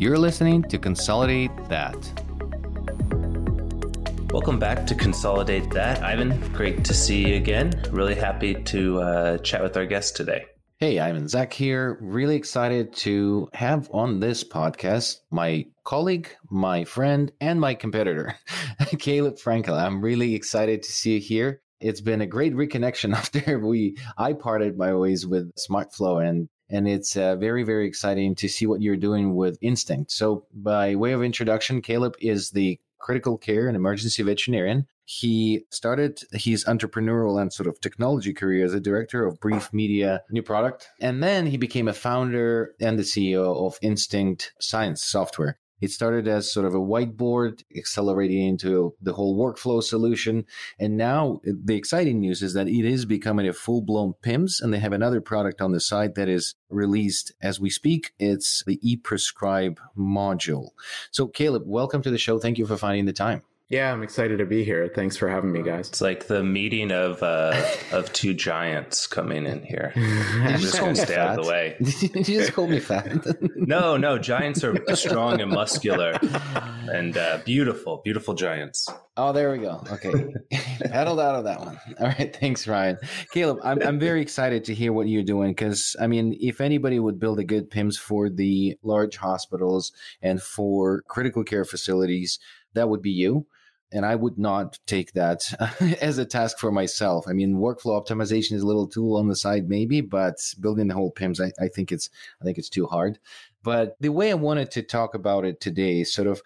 You're listening to Consolidate That. Welcome back to Consolidate That. Ivan, great to see you again. Really happy to uh, chat with our guest today. Hey, Ivan, Zach here. Really excited to have on this podcast my colleague, my friend, and my competitor, Caleb Frankel. I'm really excited to see you here. It's been a great reconnection after we I parted my ways with SmartFlow and and it's uh, very very exciting to see what you're doing with Instinct. So, by way of introduction, Caleb is the critical care and emergency veterinarian. He started his entrepreneurial and sort of technology career as a director of Brief Media New Product, and then he became a founder and the CEO of Instinct Science Software. It started as sort of a whiteboard, accelerating into the whole workflow solution. And now eh, the exciting news is that it is becoming a full blown PIMS, and they have another product on the side that is released as we speak. It's the e-prescribe module. So, Caleb, welcome to the show. Thank you for finding the time. Yeah, I'm excited to be here. Thanks for having me, guys. It's like the meeting of uh, of two giants coming in here. I'm just going to stay fat? out of the way. Did you just call me fat? no, no. Giants are strong and muscular and uh, beautiful, beautiful giants. Oh, there we go. Okay, paddled out of that one. All right, thanks, Ryan. Caleb, I'm I'm very excited to hear what you're doing because I mean, if anybody would build a good PIMS for the large hospitals and for critical care facilities, that would be you and I would not take that as a task for myself. I mean, workflow optimization is a little tool on the side, maybe, but building the whole PIMS, I, I think it's I think it's too hard. But the way I wanted to talk about it today, sort of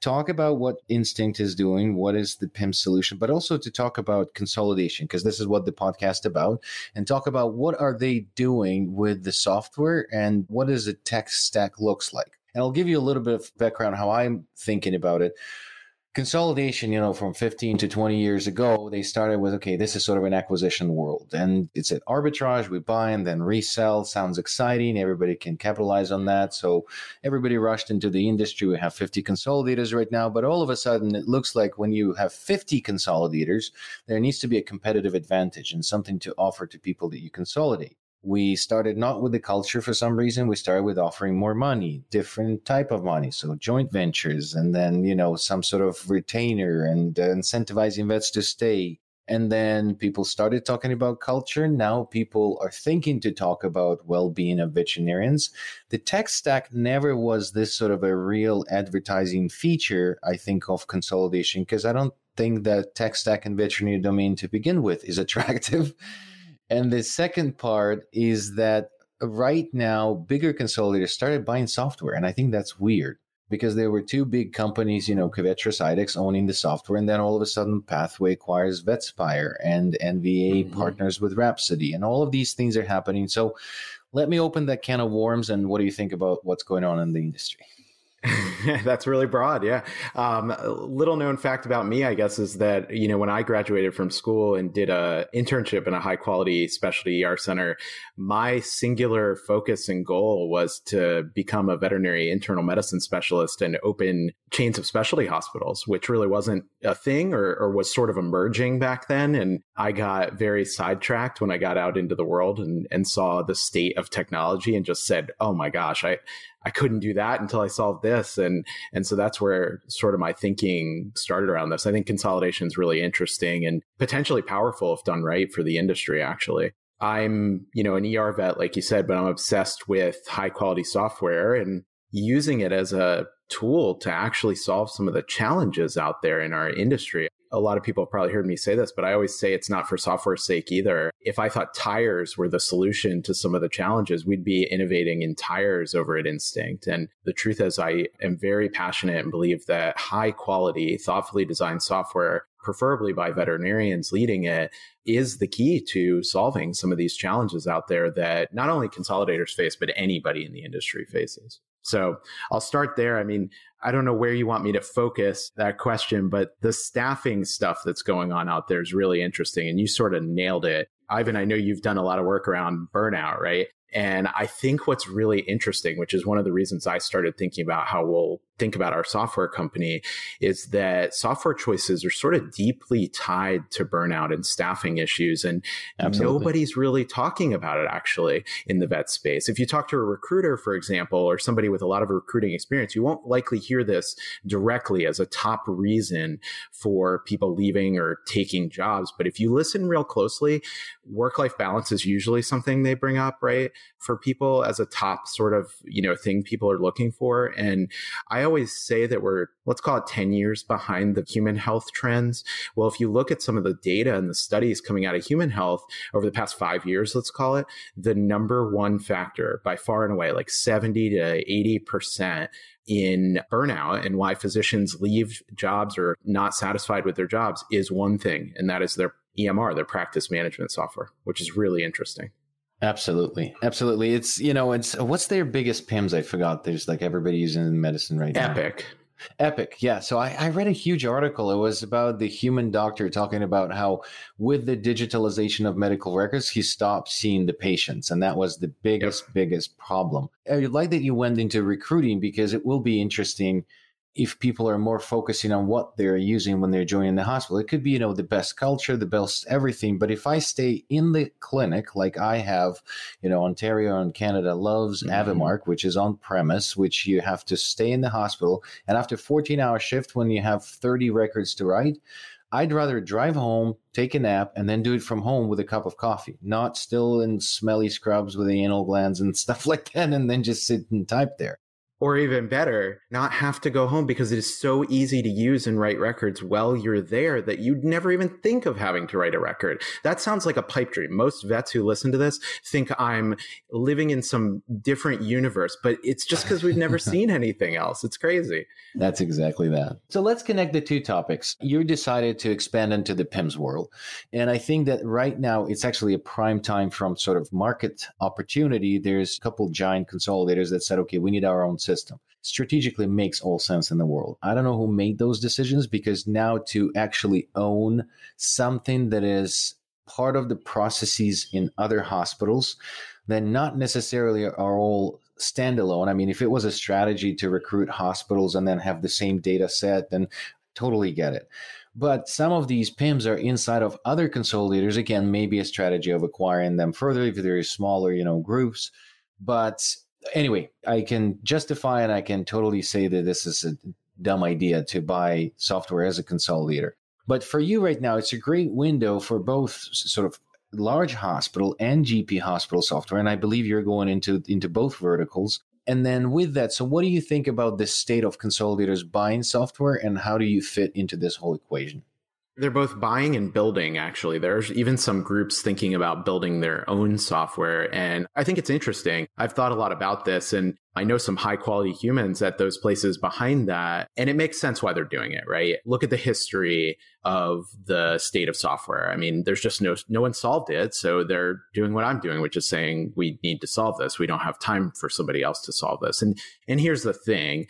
talk about what Instinct is doing, what is the PIM solution, but also to talk about consolidation, because this is what the podcast about, and talk about what are they doing with the software and what does the tech stack looks like. And I'll give you a little bit of background how I'm thinking about it consolidation, you know, from 15 to 20 years ago, they started with, okay, this is sort of an acquisition world. And it's an arbitrage. We buy and then resell. Sounds exciting. Everybody can capitalize on that. So everybody rushed into the industry. We have 50 consolidators right now. But all of a sudden, it looks like when you have 50 consolidators, there needs to be a competitive advantage and something to offer to people that you consolidate we started not with the culture for some reason we started with offering more money different type of money. So joint ventures and then you know some sort of retainer and uh, incentivizing vets to stay. And then people started talking about culture. Now people are thinking to talk about well-being of veterinarians. The tech stack never was this sort of a real advertising feature i think of consolidation because i don't think that tech stack and veterinary domain to begin with is attractive and the second part is that right now, bigger consolidators started buying software. And I think that's weird because there were two big companies, you know, Covetrus, IDEXX owning the software. And then all of a sudden, Pathway acquires Vetspire and NVA mm-hmm. partners with Rhapsody. And all of these things are happening. So let me open that can of worms. And what do you think about what's going on in the industry? That's really broad. Yeah. Um, little known fact about me, I guess, is that, you know, when I graduated from school and did a internship in a high quality specialty ER center, my singular focus and goal was to become a veterinary internal medicine specialist and open chains of specialty hospitals, which really wasn't a thing or, or was sort of emerging back then. And I got very sidetracked when I got out into the world and, and saw the state of technology and just said, oh my gosh, I, I couldn't do that until I solved this. And, and so that's where sort of my thinking started around this. I think consolidation is really interesting and potentially powerful if done right for the industry, actually. I'm, you know, an ER vet, like you said, but I'm obsessed with high quality software and using it as a tool to actually solve some of the challenges out there in our industry a lot of people have probably heard me say this, but I always say it's not for software's sake either. If I thought tires were the solution to some of the challenges, we'd be innovating in tires over at Instinct. And the truth is, I am very passionate and believe that high quality, thoughtfully designed software, preferably by veterinarians leading it, is the key to solving some of these challenges out there that not only consolidators face, but anybody in the industry faces. So I'll start there. I mean, I don't know where you want me to focus that question, but the staffing stuff that's going on out there is really interesting. And you sort of nailed it. Ivan, I know you've done a lot of work around burnout, right? And I think what's really interesting, which is one of the reasons I started thinking about how we'll think about our software company is that software choices are sort of deeply tied to burnout and staffing issues. And Absolutely. nobody's really talking about it actually in the vet space. If you talk to a recruiter, for example, or somebody with a lot of recruiting experience, you won't likely hear this directly as a top reason for people leaving or taking jobs. But if you listen real closely, work life balance is usually something they bring up, right? For people as a top sort of, you know, thing people are looking for. And I always say that we're, let's call it 10 years behind the human health trends. Well, if you look at some of the data and the studies coming out of human health over the past five years, let's call it, the number one factor by far and away, like 70 to 80% in burnout and why physicians leave jobs or not satisfied with their jobs is one thing, and that is their EMR, their practice management software, which is really interesting. Absolutely. Absolutely. It's, you know, it's what's their biggest PIMS? I forgot. There's like everybody using in medicine right now. Epic. Epic, yeah. So I, I, read a huge article. It was about the human doctor talking about how, with the digitalization of medical records, he stopped seeing the patients, and that was the biggest, yep. biggest problem. I like that you went into recruiting because it will be interesting if people are more focusing on what they're using when they're joining the hospital. It could be, you know, the best culture, the best everything. But if I stay in the clinic, like I have, you know, Ontario and Canada loves mm-hmm. Avimark, which is on premise, which you have to stay in the hospital. And after 14 hour shift, when you have 30 records to write, I'd rather drive home, take a nap, and then do it from home with a cup of coffee, not still in smelly scrubs with the anal glands and stuff like that, and then just sit and type there or even better, not have to go home because it is so easy to use and write records while you're there that you'd never even think of having to write a record. That sounds like a pipe dream. Most vets who listen to this think I'm living in some different universe, but it's just because we've never seen anything else. It's crazy. That's exactly that. So let's connect the two topics. You decided to expand into the PIMS world. And I think that right now it's actually a prime time from sort of market opportunity. There's a couple giant consolidators that said, okay, we need our own system. Strategically makes all sense in the world. I don't know who made those decisions because now to actually own something that is part of the processes in other hospitals that not necessarily are all standalone. I mean, if it was a strategy to recruit hospitals and then have the same data set, then totally get it. But some of these PIMs are inside of other consolidators. Again, maybe a strategy of acquiring them further if they're smaller, you know, groups. But anyway, I can justify and I can totally say that this is a dumb idea to buy software as a consolidator. But for you right now, it's a great window for both sort of large hospital and GP hospital software. And I believe you're going into, into both verticals. And then with that, so what do you think about the state of consolidators buying software and how do you fit into this whole equation? They're both buying and building, actually. There's even some groups thinking about building their own software. And I think it's interesting. I've thought a lot about this and I know some high quality humans at those places behind that. And it makes sense why they're doing it, right? Look at the history of the state of software. I mean, there's just no, no one solved it. So they're doing what I'm doing, which is saying we need to solve this. We don't have time for somebody else to solve this. And, and here's the thing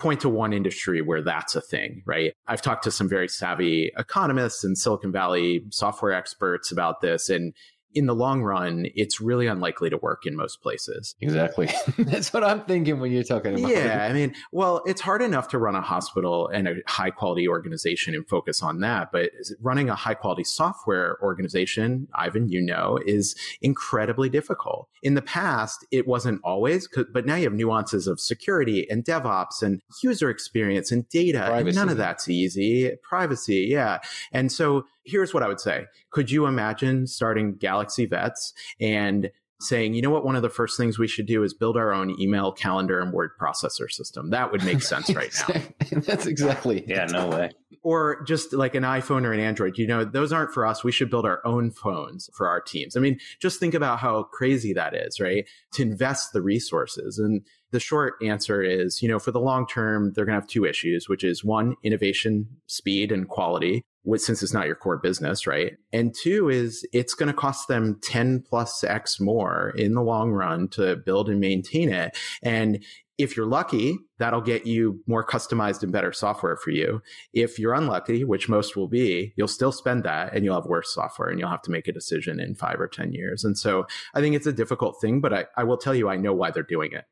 point to one industry where that's a thing, right? I've talked to some very savvy economists and Silicon Valley software experts about this. And in the long run, it's really unlikely to work in most places. Exactly. That's what I'm thinking when you're talking about Yeah. I mean, well, it's hard enough to run a hospital and a high quality organization and focus on that. But running a high quality software organization, Ivan, you know, is incredibly difficult. In the past, it wasn't always, but now you have nuances of security and DevOps and user experience and data. Privacy. And none of that's easy. Privacy. Yeah. And so, here's what I would say. Could you imagine starting Galaxy Vets and saying, you know what, one of the first things we should do is build our own email calendar and word processor system. That would make sense right now. That's exactly. Yeah, no way. Or just like an iPhone or an Android. You know, those aren't for us. We should build our own phones for our teams. I mean, just think about how crazy that is, right? To invest the resources. And the short answer is, you know, for the long term, they're going to have two issues, which is one, innovation, speed, and quality since it's not your core business, right? And two is it's going to cost them 10 plus X more in the long run to build and maintain it. And if you're lucky, that'll get you more customized and better software for you. If you're unlucky, which most will be, you'll still spend that and you'll have worse software and you'll have to make a decision in five or 10 years. And so I think it's a difficult thing, but I, I will tell you, I know why they're doing it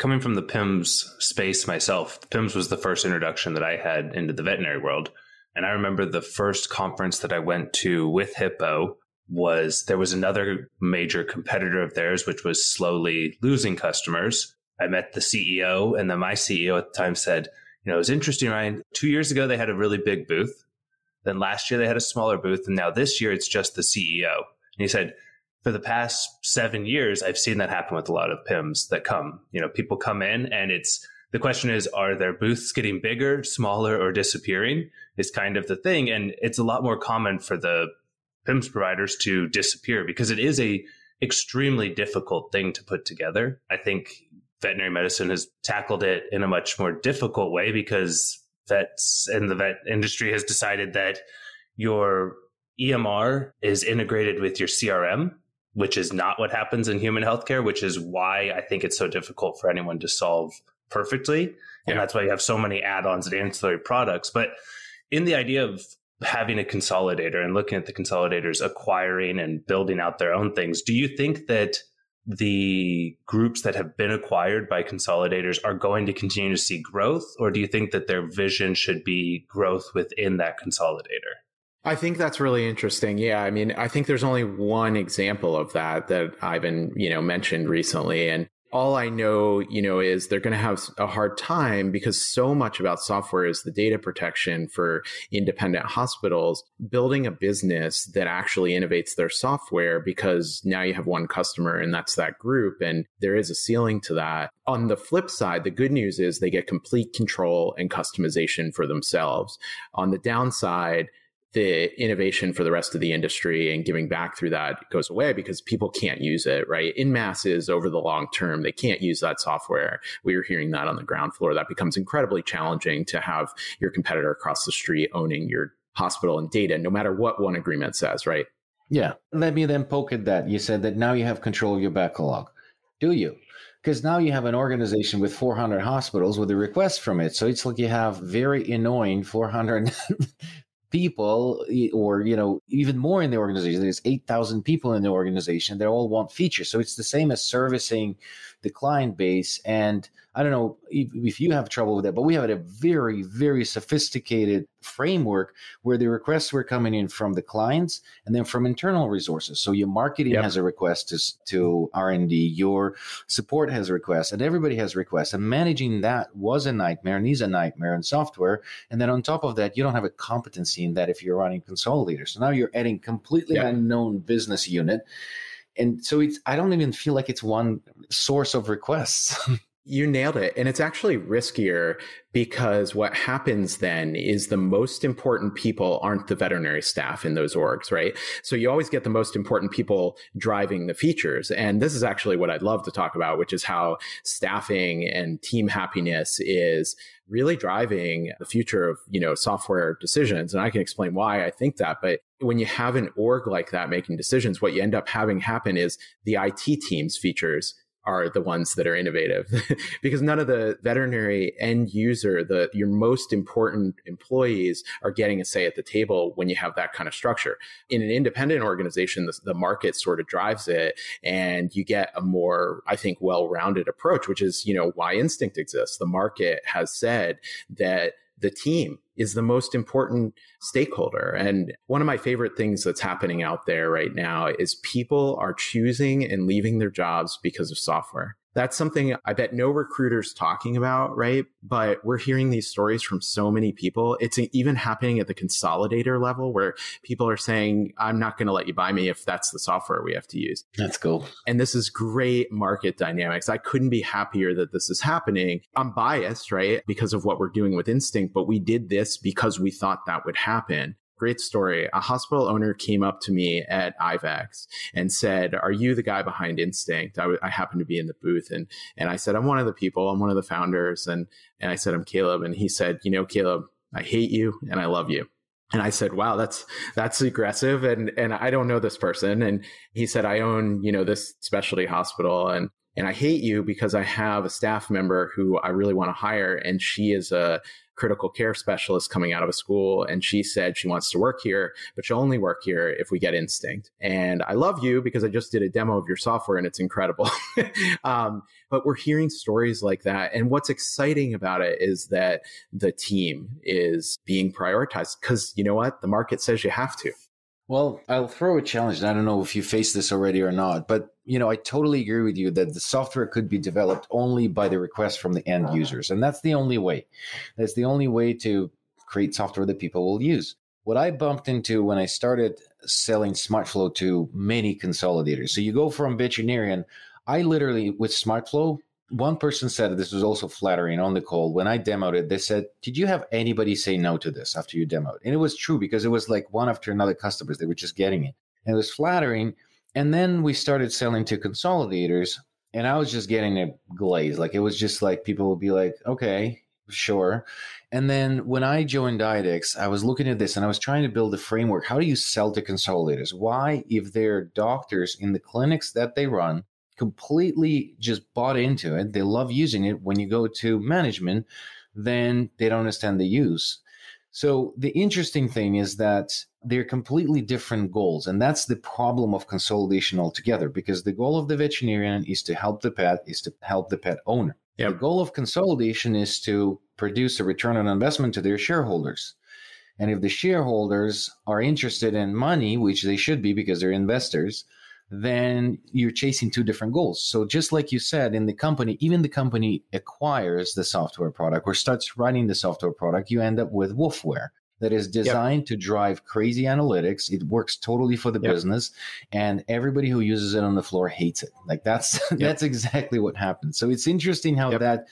coming from the PIMS space myself, PIMS was the first introduction that I had into the veterinary world. And I remember the first conference that I went to with Hippo was there was another major competitor of theirs, which was slowly losing customers. I met the CEO, and then my CEO at the time said, You know, it was interesting, Ryan. Two years ago, they had a really big booth. Then last year, they had a smaller booth. And now this year, it's just the CEO. And he said, For the past seven years, I've seen that happen with a lot of PIMs that come. You know, people come in, and it's the question is, are their booths getting bigger, smaller, or disappearing? Is kind of the thing. And it's a lot more common for the PIMS providers to disappear because it is a extremely difficult thing to put together. I think veterinary medicine has tackled it in a much more difficult way because vets and the vet industry has decided that your EMR is integrated with your CRM, which is not what happens in human healthcare, which is why I think it's so difficult for anyone to solve perfectly. And yeah. that's why you have so many add ons and ancillary products. But in the idea of having a consolidator and looking at the consolidators acquiring and building out their own things, do you think that the groups that have been acquired by consolidators are going to continue to see growth, or do you think that their vision should be growth within that consolidator? I think that's really interesting. Yeah, I mean, I think there's only one example of that that Ivan, you know, mentioned recently, and all I know, you know, is they're going to have a hard time because so much about software is the data protection for independent hospitals, building a business that actually innovates their software because now you have one customer and that's that group. And there is a ceiling to that. On the flip side, the good news is they get complete control and customization for themselves. On the downside, the innovation for the rest of the industry and giving back through that goes away because people can't use it, right? In masses over the long term, they can't use that software. We are hearing that on the ground floor. That becomes incredibly challenging to have your competitor across the street owning your hospital and data, no matter what one agreement says, right? Yeah. Let me then poke at that. You said that now you have control of your backlog. Do you? Because now you have an organization with 400 hospitals with a request from it. So it's like you have very annoying 400 people or you know even more in the organization there's 8000 people in the organization they all want features. So it's the same as servicing the client base and I don't know if, if, you have trouble with that, but we have a very, very sophisticated framework where the requests were coming in from the clients and then from internal resources. So your marketing yep. has a request to, to R&D, your support has a request, and everybody has requests. And managing that was a nightmare and is a nightmare in software. And then on top of that, you don't have a competency in that if you're running consolidator. So now you're adding completely yep. unknown business unit and so it's i don't even feel like it's one source of requests You nailed it. And it's actually riskier because what happens then is the most important people aren't the veterinary staff in those orgs, right? So you always get the most important people driving the features. And this is actually what I'd love to talk about, which is how staffing and team happiness is really driving the future of, you know, software decisions. And I can explain why I think that. But when you have an org like that making decisions, what you end up having happen is the IT team's features are the ones that are innovative. Because none of the veterinary end user the your most important employees are getting a say at the table when you have that kind of structure. In an independent organization the, the market sort of drives it and you get a more i think well-rounded approach which is you know why instinct exists. The market has said that the team is the most important stakeholder. And one of my favorite things that's happening out there right now is people are choosing and leaving their jobs because of software that's something I bet no recruiter's talking about, right? But we're hearing these stories from so many people. It's even happening at the consolidator level where people are saying, I'm not going to let you buy me if that's the software we have to use. That's cool. And this is great market dynamics. I couldn't be happier that this is happening. I'm biased, right? Because of what we're doing with Instinct, but we did this because we thought that would happen great story. A hospital owner came up to me at IVECCS and said, "Are you the guy behind Instinct?" I, w- I happened to be in the booth, and and I said, "I'm one of the people. I'm one of the founders." And and I said, "I'm Caleb," and he said, "You know, Caleb, I hate you and I love you." And I said, "Wow, that's that's aggressive." And and I don't know this person. And he said, "I own you know this specialty hospital." And and I hate you because I have a staff member who I really want to hire, and she is a critical care specialist coming out of a school. And she said she wants to work here, but she'll only work here if we get instinct. And I love you because I just did a demo of your software and it's incredible. um, but we're hearing stories like that. And what's exciting about it is that the team is being prioritized because you know what? The market says you have to. Well, I'll throw a challenge. I don't know if you faced this already or not, but you know, I totally agree with you that the software could be developed only by the request from the end users, and that's the only way. That's the only way to create software that people will use. What I bumped into when I started selling SmartFlow to many consolidators. So you go from veterinarian. I literally with SmartFlow, one person said this was also flattering on the call when i demoed it they said did you have anybody say no to this after you demoed? And it was true because it was like one after another customers they were just getting it. And it was flattering. And then we started selling to consolidators and i was just getting a glaze. Like it was just like people would be like okay sure. And then when i joined IDEXX i was looking at this and i was trying to build a framework. How do you sell to consolidators? Why if they're doctors in the clinics that they run completely just bought into it, they love using it. When you go to management, then they don't understand the use. So the interesting thing is that they're completely different goals. And that's the problem of consolidation altogether, because the goal of the veterinarian is to help the pet, is to help the pet owner. Yep. The goal of consolidation is to produce a return on investment to their shareholders. And if the shareholders are interested in money, which they should be because they're investors, then you're chasing two different goals. So just like you said, in the company, even the company acquires the software product or starts running the software product, you end up with wolfware that is designed yep. to drive crazy analytics. It works totally for the yep. business, and everybody who uses it on the floor hates it. Like that's yep. that's exactly what happens. So it's interesting how that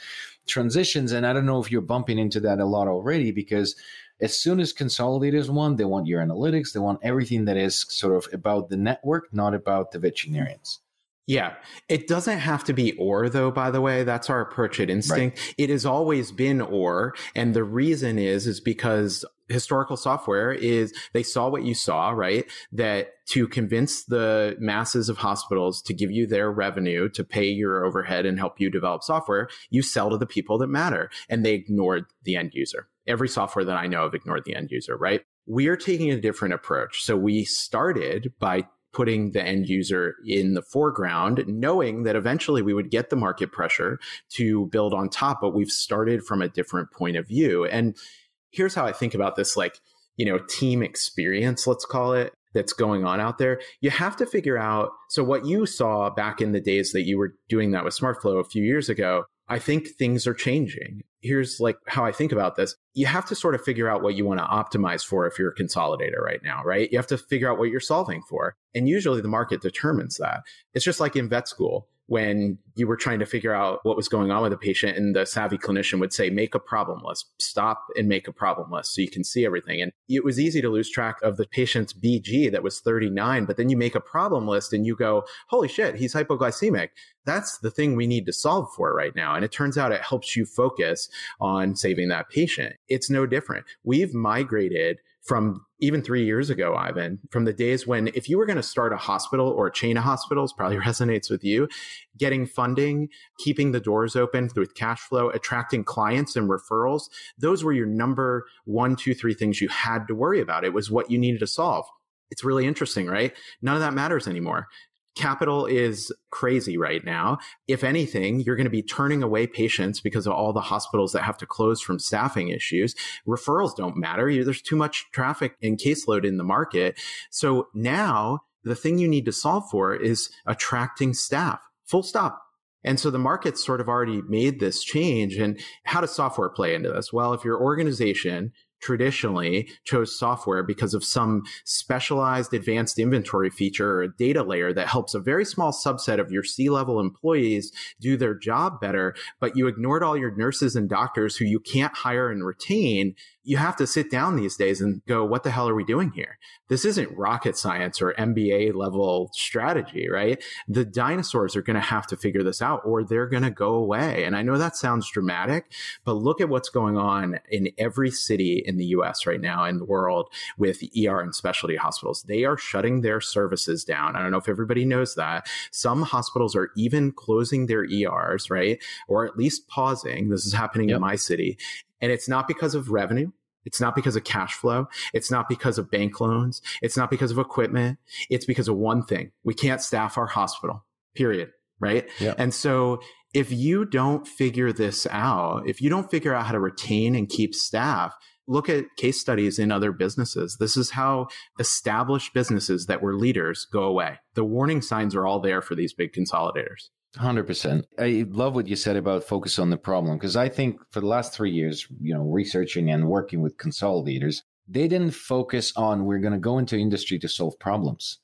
transitions, and I don't know if you're bumping into that a lot already because as soon as consolidators want, they want your analytics, they want everything that is sort of about the network, not about the veterinarians. Yeah. It doesn't have to be or though, by the way. That's our approach at Instinct. Right. It has always been or. And the reason is, is because historical software is they saw what you saw, right? That to convince the masses of hospitals to give you their revenue to pay your overhead and help you develop software, you sell to the people that matter. And they ignored the end user every software that I know of ignored the end user, right? We are taking a different approach. So we started by putting the end user in the foreground, knowing that eventually we would get the market pressure to build on top, but we've started from a different point of view. And here's how I think about this like, you know, team experience, let's call it, that's going on out there. You have to figure out. So, what you saw back in the days that you were doing that with SmartFlow a few years ago, I think things are changing. Here's like how I think about this. You have to sort of figure out what you want to optimize for if you're a consolidator right now, right? You have to figure out what you're solving for. And usually the market determines that. It's just like in vet school when you were trying to figure out what was going on with a patient and the savvy clinician would say make a problem list stop and make a problem list so you can see everything. And it was easy to lose track of the patient's bg that was 39 but then you make a problem list and you go holy shit he's hypoglycemic. That's the thing we need to solve for right now and it turns out it helps you focus on saving that patient. It's no different. We've migrated from even three years ago, Ivan, from the days when if you were going to start a hospital or a chain of hospitals, probably resonates with you, getting funding, keeping the doors open with cash flow, attracting clients and referrals, those were your number one, two, three things you had to worry about. It was what you needed to solve. It's really interesting, right? None of that matters anymore capital is crazy right now. If anything, you're going to be turning away patients because of all the hospitals that have to close from staffing issues. Referrals don't matter. There's too much traffic and caseload in the market. So now the thing you need to solve for is attracting staff. Full stop. And so the market's sort of already made this change. And how does software play into this? Well, if your organization traditionally chose software because of some specialized advanced inventory feature or data layer that helps a very small subset of your C level employees do their job better, but you ignored all your nurses and doctors who you can't hire and retain you have to sit down these days and go, what the hell are we doing here? This isn't rocket science or MBA level strategy, right? The dinosaurs are going to have to figure this out or they're going to go away. And I know that sounds dramatic, but look at what's going on in every city in the US right now in the world with ER and specialty hospitals. They are shutting their services down. I don't know if everybody knows that. Some hospitals are even closing their ERs, right? Or at least pausing. This is happening yep. in my city. And it's not because of revenue. It's not because of cash flow. It's not because of bank loans. It's not because of equipment. It's because of one thing. We can't staff our hospital, period. Right. Yep. And so if you don't figure this out, if you don't figure out how to retain and keep staff, look at case studies in other businesses. This is how established businesses that were leaders go away. The warning signs are all there for these big consolidators. 100%. I love what you said about focus on the problem because I think for the last 3 years, you know, researching and working with consolidators, they didn't focus on we're going to go into industry to solve problems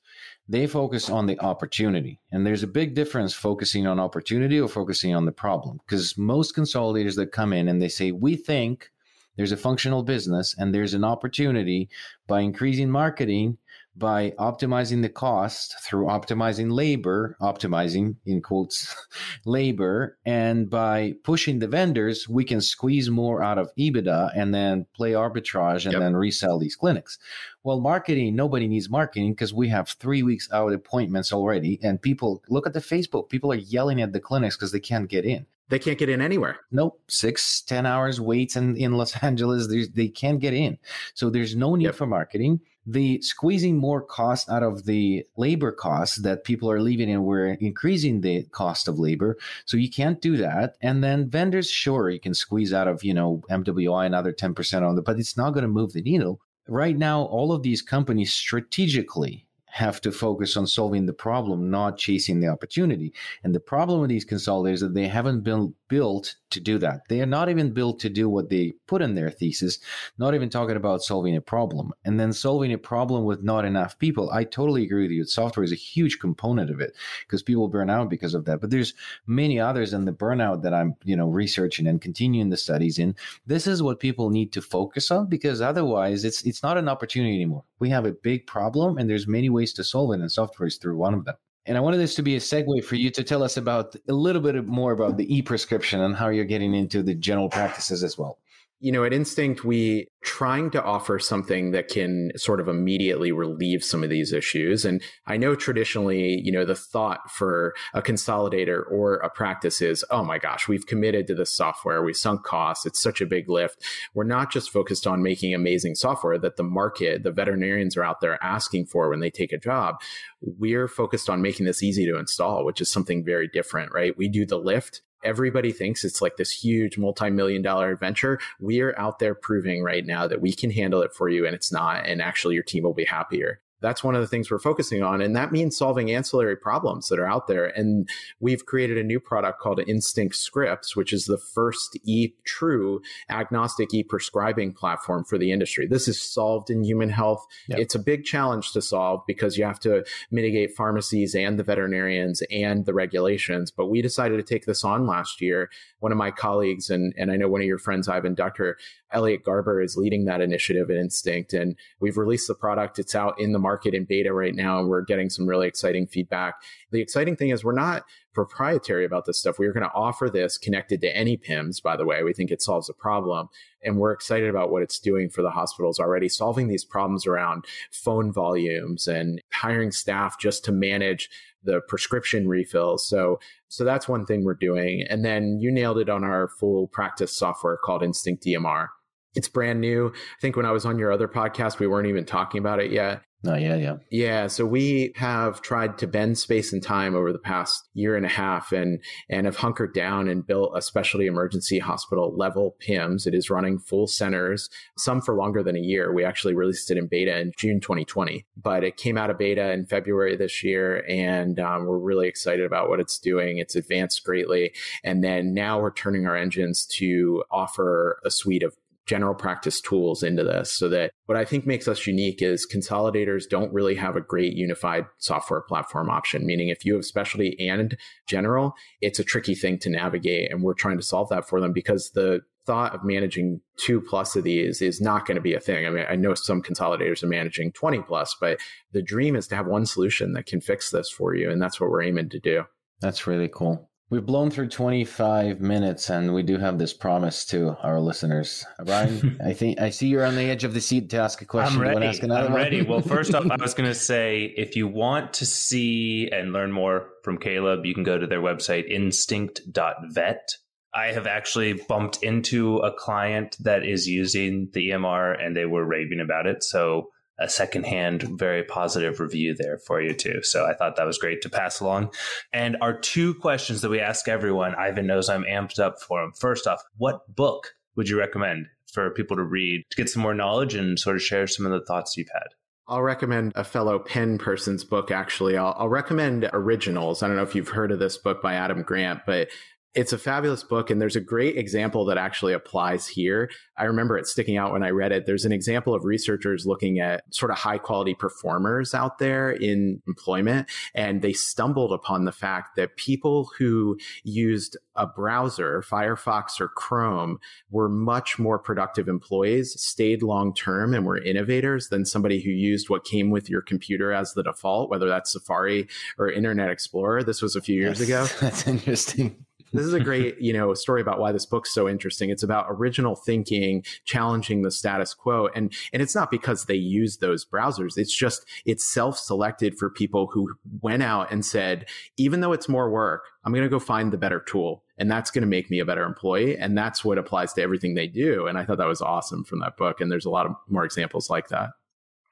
they focus on the opportunity. And there's a big difference focusing on opportunity or focusing on the problem. Because most consolidators that come in and they say, we think there's a functional business and there's an opportunity by increasing marketing by optimizing the cost through optimizing labor, optimizing in quotes labor, and by pushing the vendors, we can squeeze more out of EBITDA and then play arbitrage and yep. then resell these clinics. Well, marketing, nobody needs marketing because we have three weeks out appointments already. And people look at the Facebook, people are yelling at the clinics because they can't get in. They can't get in anywhere. Nope. Six, ten hours waits in, in Los Angeles. they can't get in. So there's no need yep. for marketing the squeezing more cost out of the labor costs that people are leaving and we're increasing the cost of labor. So you can't do that. And then vendors sure you can squeeze out of you know mwi another 10% on the but it's not going to move the needle. Right now all of these companies strategically have to focus on solving the problem, not chasing the opportunity. And the problem with these consolidators is that they haven't been built to do that. They are not even built to do what they put in their thesis, not even talking about solving a problem. And then solving a problem with not enough people. I totally agree with you. Software is a huge component of it because people burn out because of that. But there's many others in the burnout that I'm, you know, researching and continuing the studies in. This is what people need to focus on because otherwise it's it's not an opportunity anymore. We have a big problem and there's many ways to solve it and software is through one of them. And I wanted this to be a segue for you to tell us about a little bit more about the e prescription and how you're getting into the general practices as well you know, at Instinct, we trying to offer something that can sort of immediately relieve some of these issues. And I know traditionally, you know, the thought for a consolidator or a practice is, oh my gosh, we've committed to this software, we sunk costs, it's such a big lift. We're not just focused on making amazing software that the market, the veterinarians are out there asking for when they take a job. We're focused on making this easy to install, which is something very different, right? We do the lift everybody thinks it's like this huge multi-million dollar adventure. We're out there proving right now that we can handle it for you and it's not. And actually your team will be happier that's one of the things we're focusing on. And that means solving ancillary problems that are out there. And we've created a new product called Instinct Scripts, which is the first e true agnostic e prescribing platform for the industry. This is solved in human health. Yep. It's a big challenge to solve because you have to mitigate pharmacies and the veterinarians and the regulations. But we decided to take this on last year. One of my colleagues, and, and I know one of your friends, Ivan, Dr. Elliot Garber is leading that initiative at Instinct. And we've released the product. It's out in the market in beta right now, and we're getting some really exciting feedback. The exciting thing is we're not proprietary about this stuff. We are going to offer this connected to any PIMS, by the way. We think it solves a problem. And we're excited about what it's doing for the hospitals already, solving these problems around phone volumes and hiring staff just to manage the prescription refills. So so that's one thing we're doing. And then you nailed it on our full practice software called Instinct EMR. It's brand new. I think when I was on your other podcast, we weren't even talking about it yet. Oh, yeah, yeah. Yeah. So we have tried to bend space and time over the past year and a half and, and have hunkered down and built a specialty emergency hospital level PIMS. It is running full centers, some for longer than a year. We actually released it in beta in June 2020, but it came out of beta in February this year. And um, we're really excited about what it's doing. It's advanced greatly. And then now we're turning our engines to offer a suite of general practice tools into this so that what I think makes us unique is consolidators don't really have a great unified software platform option. Meaning, if you have specialty and general, it's a tricky thing to navigate. And we're trying to solve that for them because the thought of managing two plus of these is not going to be a thing. I mean, I know some consolidators are managing 20 plus, but the dream is to have one solution that can fix this for you. And that's what we're aiming to do. That's really cool. We've blown through 25 minutes and we do have this promise to our listeners. Uh, Ryan, I think I see you're on the edge of the seat to ask a question. I'm ready. ask I'm one? ready. Well, first off, I was going to say if you want to see and learn more from Caleb, you can go to their website, instinct.vet. I have actually bumped into a client that is using the EMR and they were raving about it. So a secondhand, very positive review there for you too. So I thought that was great to pass along. And our two questions that we ask everyone, Ivan knows I'm amped up for them. First off, what book would you recommend for people to read to get some more knowledge and sort of share some of the thoughts you've had? I'll recommend a fellow Penn person's book, actually. I'll, I'll, recommend Originals. I don't know if you've heard of this book by Adam Grant, but it's a fabulous book and there's a great example that actually applies here. I remember it sticking out when i read it. There's an example of researchers looking at sort of high quality performers out there in employment and they stumbled upon the fact that people who used a browser firefox or chrome were much more productive employees stayed long term and were innovators than somebody who used what came with your computer as the default whether that's safari or internet explorer. This was a few years Yes, ago. That's interesting. This is a great you know story about why this book's so interesting it's about original thinking challenging the status quo and and it's not because they use those browsers it's just it's self-selected for people who went out and said even though it's more work i'm going to go find the better tool and that's going to make me a better employee and that's what applies to everything they do and i thought that was awesome from that book and there's a lot of more examples like that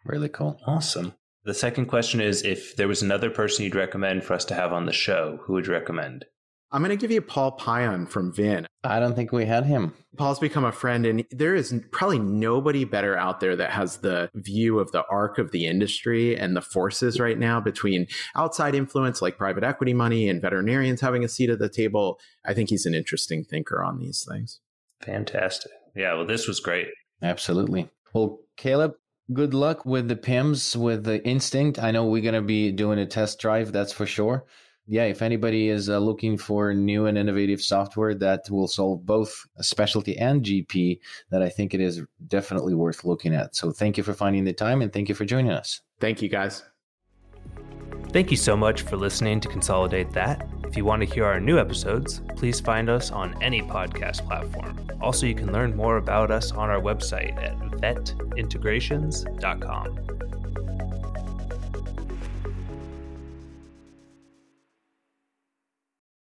Really cool. Awesome. The second question is if there was another person you'd recommend for us to have on the show, who would you recommend? I'm going to give you paul pion from vin I don't think we had him. Paul's become a friend, and there is probably nobody better out there that has the view of the arc of the industry and the forces right now between outside influence like private equity money and veterinarians having a seat at the table. I think he's an interesting thinker on these things. Fantastic. Yeah, well, this was great. Absolutely. Well, Caleb, good luck with the PIMS, with the Instinct. I know we're going to be doing a test drive, that's for sure. Yeah, if anybody is uh, looking for new and innovative software that will solve both specialty and GP, that I think it is definitely worth looking at. So thank you for finding the time and thank you for joining us. Thank you, guys. Thank you so much for listening to Consolidate That. If you want to hear our new episodes, please find us on any podcast platform. Also, you can learn more about us on our website at vetintegrations.com.